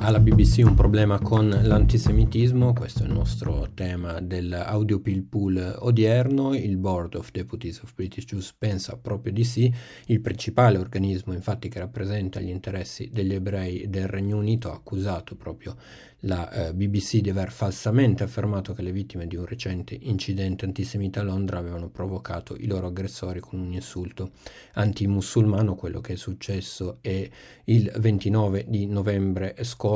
alla BBC un problema con l'antisemitismo, questo è il nostro tema dell'audio pill pool odierno, il Board of Deputies of British Jews pensa proprio di sì, il principale organismo infatti che rappresenta gli interessi degli ebrei del Regno Unito ha accusato proprio la eh, BBC di aver falsamente affermato che le vittime di un recente incidente antisemita a Londra avevano provocato i loro aggressori con un insulto antimusulmano. Quello che è successo è il 29 di novembre scorso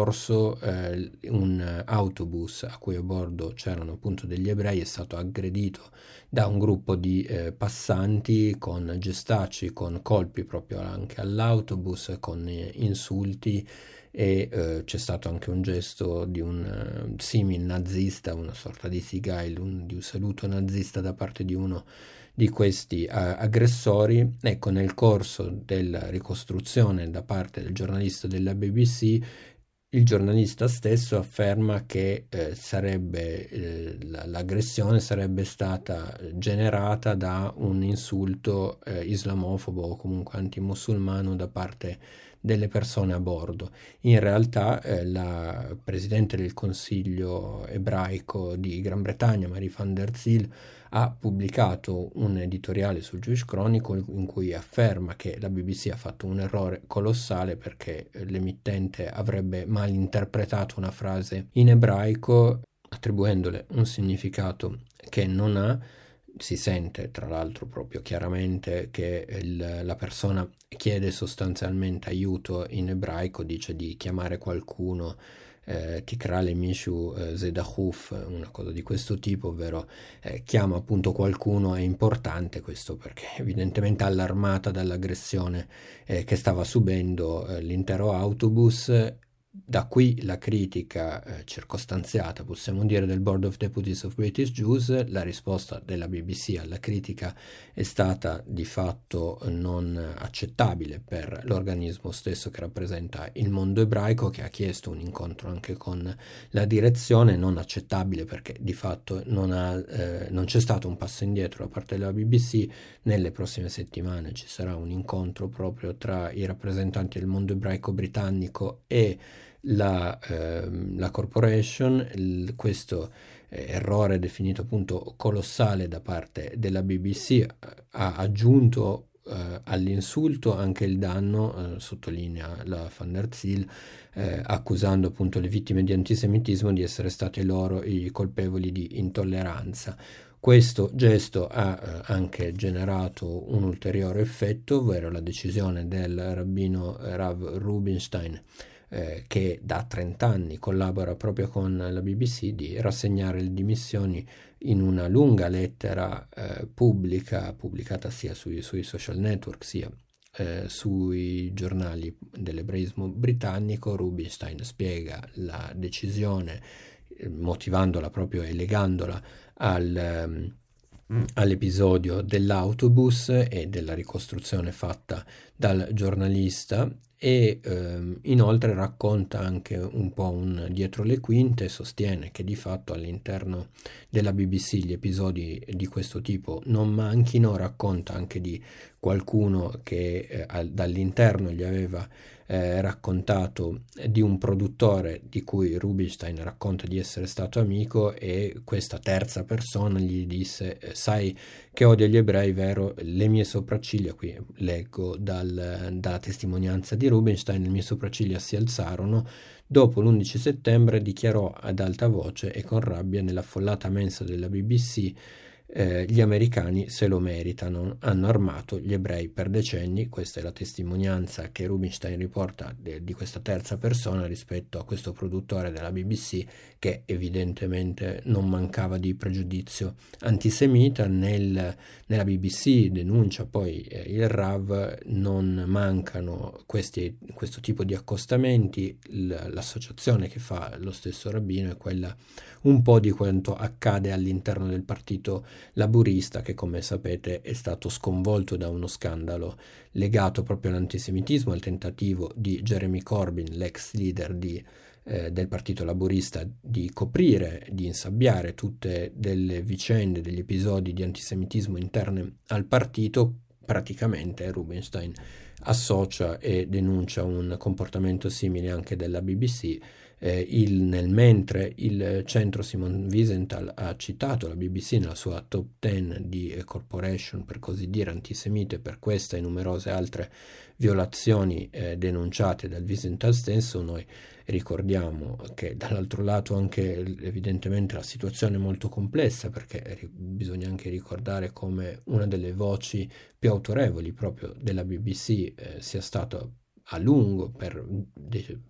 eh, un autobus a cui a bordo c'erano appunto degli ebrei è stato aggredito da un gruppo di eh, passanti con gestacci, con colpi proprio anche all'autobus, con eh, insulti e eh, c'è stato anche un gesto di un uh, simil nazista, una sorta di Sigail, un, di un saluto nazista da parte di uno di questi uh, aggressori. Ecco, nel corso della ricostruzione da parte del giornalista della BBC, il giornalista stesso afferma che eh, sarebbe, eh, l'aggressione sarebbe stata generata da un insulto eh, islamofobo o comunque antimusulmano da parte delle persone a bordo. In realtà eh, la Presidente del Consiglio ebraico di Gran Bretagna, Marie van der Zyl, ha pubblicato un editoriale sul Jewish Chronicle in cui afferma che la BBC ha fatto un errore colossale perché eh, l'emittente avrebbe malinterpretato una frase in ebraico attribuendole un significato che non ha. Si sente tra l'altro proprio chiaramente che il, la persona chiede sostanzialmente aiuto in ebraico, dice di chiamare qualcuno eh, Tikrale Mishu eh, Zedahuf, una cosa di questo tipo, ovvero eh, chiama appunto qualcuno, è importante questo perché evidentemente allarmata dall'aggressione eh, che stava subendo eh, l'intero autobus da qui la critica eh, circostanziata, possiamo dire, del Board of Deputies of British Jews, la risposta della BBC alla critica è stata di fatto non accettabile per l'organismo stesso che rappresenta il mondo ebraico, che ha chiesto un incontro anche con la direzione, non accettabile perché di fatto non, ha, eh, non c'è stato un passo indietro da parte della BBC, nelle prossime settimane ci sarà un incontro proprio tra i rappresentanti del mondo ebraico britannico e la, ehm, la corporation, il, questo eh, errore definito appunto colossale da parte della BBC ha aggiunto eh, all'insulto anche il danno, eh, sottolinea la Van der Ziel, eh, accusando appunto le vittime di antisemitismo di essere state loro i colpevoli di intolleranza. Questo gesto ha eh, anche generato un ulteriore effetto, ovvero la decisione del rabbino Rav Rubinstein eh, che da 30 anni collabora proprio con la BBC, di rassegnare le dimissioni in una lunga lettera eh, pubblica, pubblicata sia sui, sui social network sia eh, sui giornali dell'ebraismo britannico. Rubinstein spiega la decisione eh, motivandola proprio e legandola al... Um, all'episodio dell'autobus e della ricostruzione fatta dal giornalista e ehm, inoltre racconta anche un po' un dietro le quinte, sostiene che di fatto all'interno della BBC gli episodi di questo tipo non manchino, racconta anche di qualcuno che eh, dall'interno gli aveva eh, raccontato di un produttore di cui Rubinstein racconta di essere stato amico e questa terza persona gli disse eh, sai che odia gli ebrei vero? Le mie sopracciglia qui leggo dal, dalla testimonianza di Rubinstein le mie sopracciglia si alzarono dopo l'11 settembre dichiarò ad alta voce e con rabbia nell'affollata mensa della BBC eh, gli americani se lo meritano, hanno armato gli ebrei per decenni, questa è la testimonianza che Rubinstein riporta de, di questa terza persona rispetto a questo produttore della BBC che evidentemente non mancava di pregiudizio antisemita, Nel, nella BBC denuncia poi eh, il RAV, non mancano questi, questo tipo di accostamenti, l'associazione che fa lo stesso rabbino è quella un po' di quanto accade all'interno del partito laburista che come sapete è stato sconvolto da uno scandalo legato proprio all'antisemitismo, al tentativo di Jeremy Corbyn, l'ex leader di, eh, del partito laburista, di coprire, di insabbiare tutte delle vicende, degli episodi di antisemitismo interne al partito, praticamente Rubinstein associa e denuncia un comportamento simile anche della BBC eh, il, nel mentre il centro Simon Wiesenthal ha citato la BBC nella sua top 10 di eh, corporation, per così dire, antisemite per questa e numerose altre violazioni eh, denunciate dal Wiesenthal stesso, noi ricordiamo che dall'altro lato anche evidentemente la situazione è molto complessa perché bisogna anche ricordare come una delle voci più autorevoli proprio della BBC eh, sia stata a lungo, per,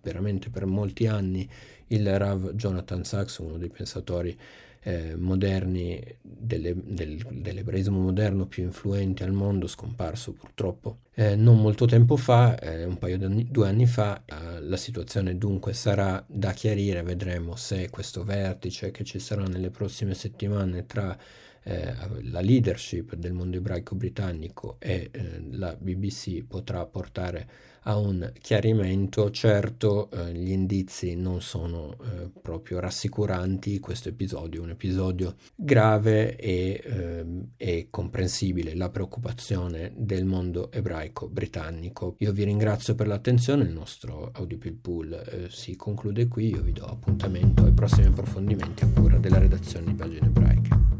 veramente per molti anni, il Rav Jonathan Sachs, uno dei pensatori eh, moderni delle, del, dell'ebraismo moderno più influenti al mondo, scomparso purtroppo eh, non molto tempo fa, eh, un paio di anni, due anni fa. Eh, la situazione dunque sarà da chiarire, vedremo se questo vertice che ci sarà nelle prossime settimane tra eh, la leadership del mondo ebraico britannico e eh, la BBC potrà portare a un chiarimento. Certo, eh, gli indizi non sono eh, proprio rassicuranti. Questo episodio è un episodio grave e, ehm, e comprensibile, la preoccupazione del mondo ebraico britannico. Io vi ringrazio per l'attenzione, il nostro Audiopil Pool eh, si conclude qui, io vi do appuntamento ai prossimi approfondimenti a cura della redazione di Pagine Ebraiche.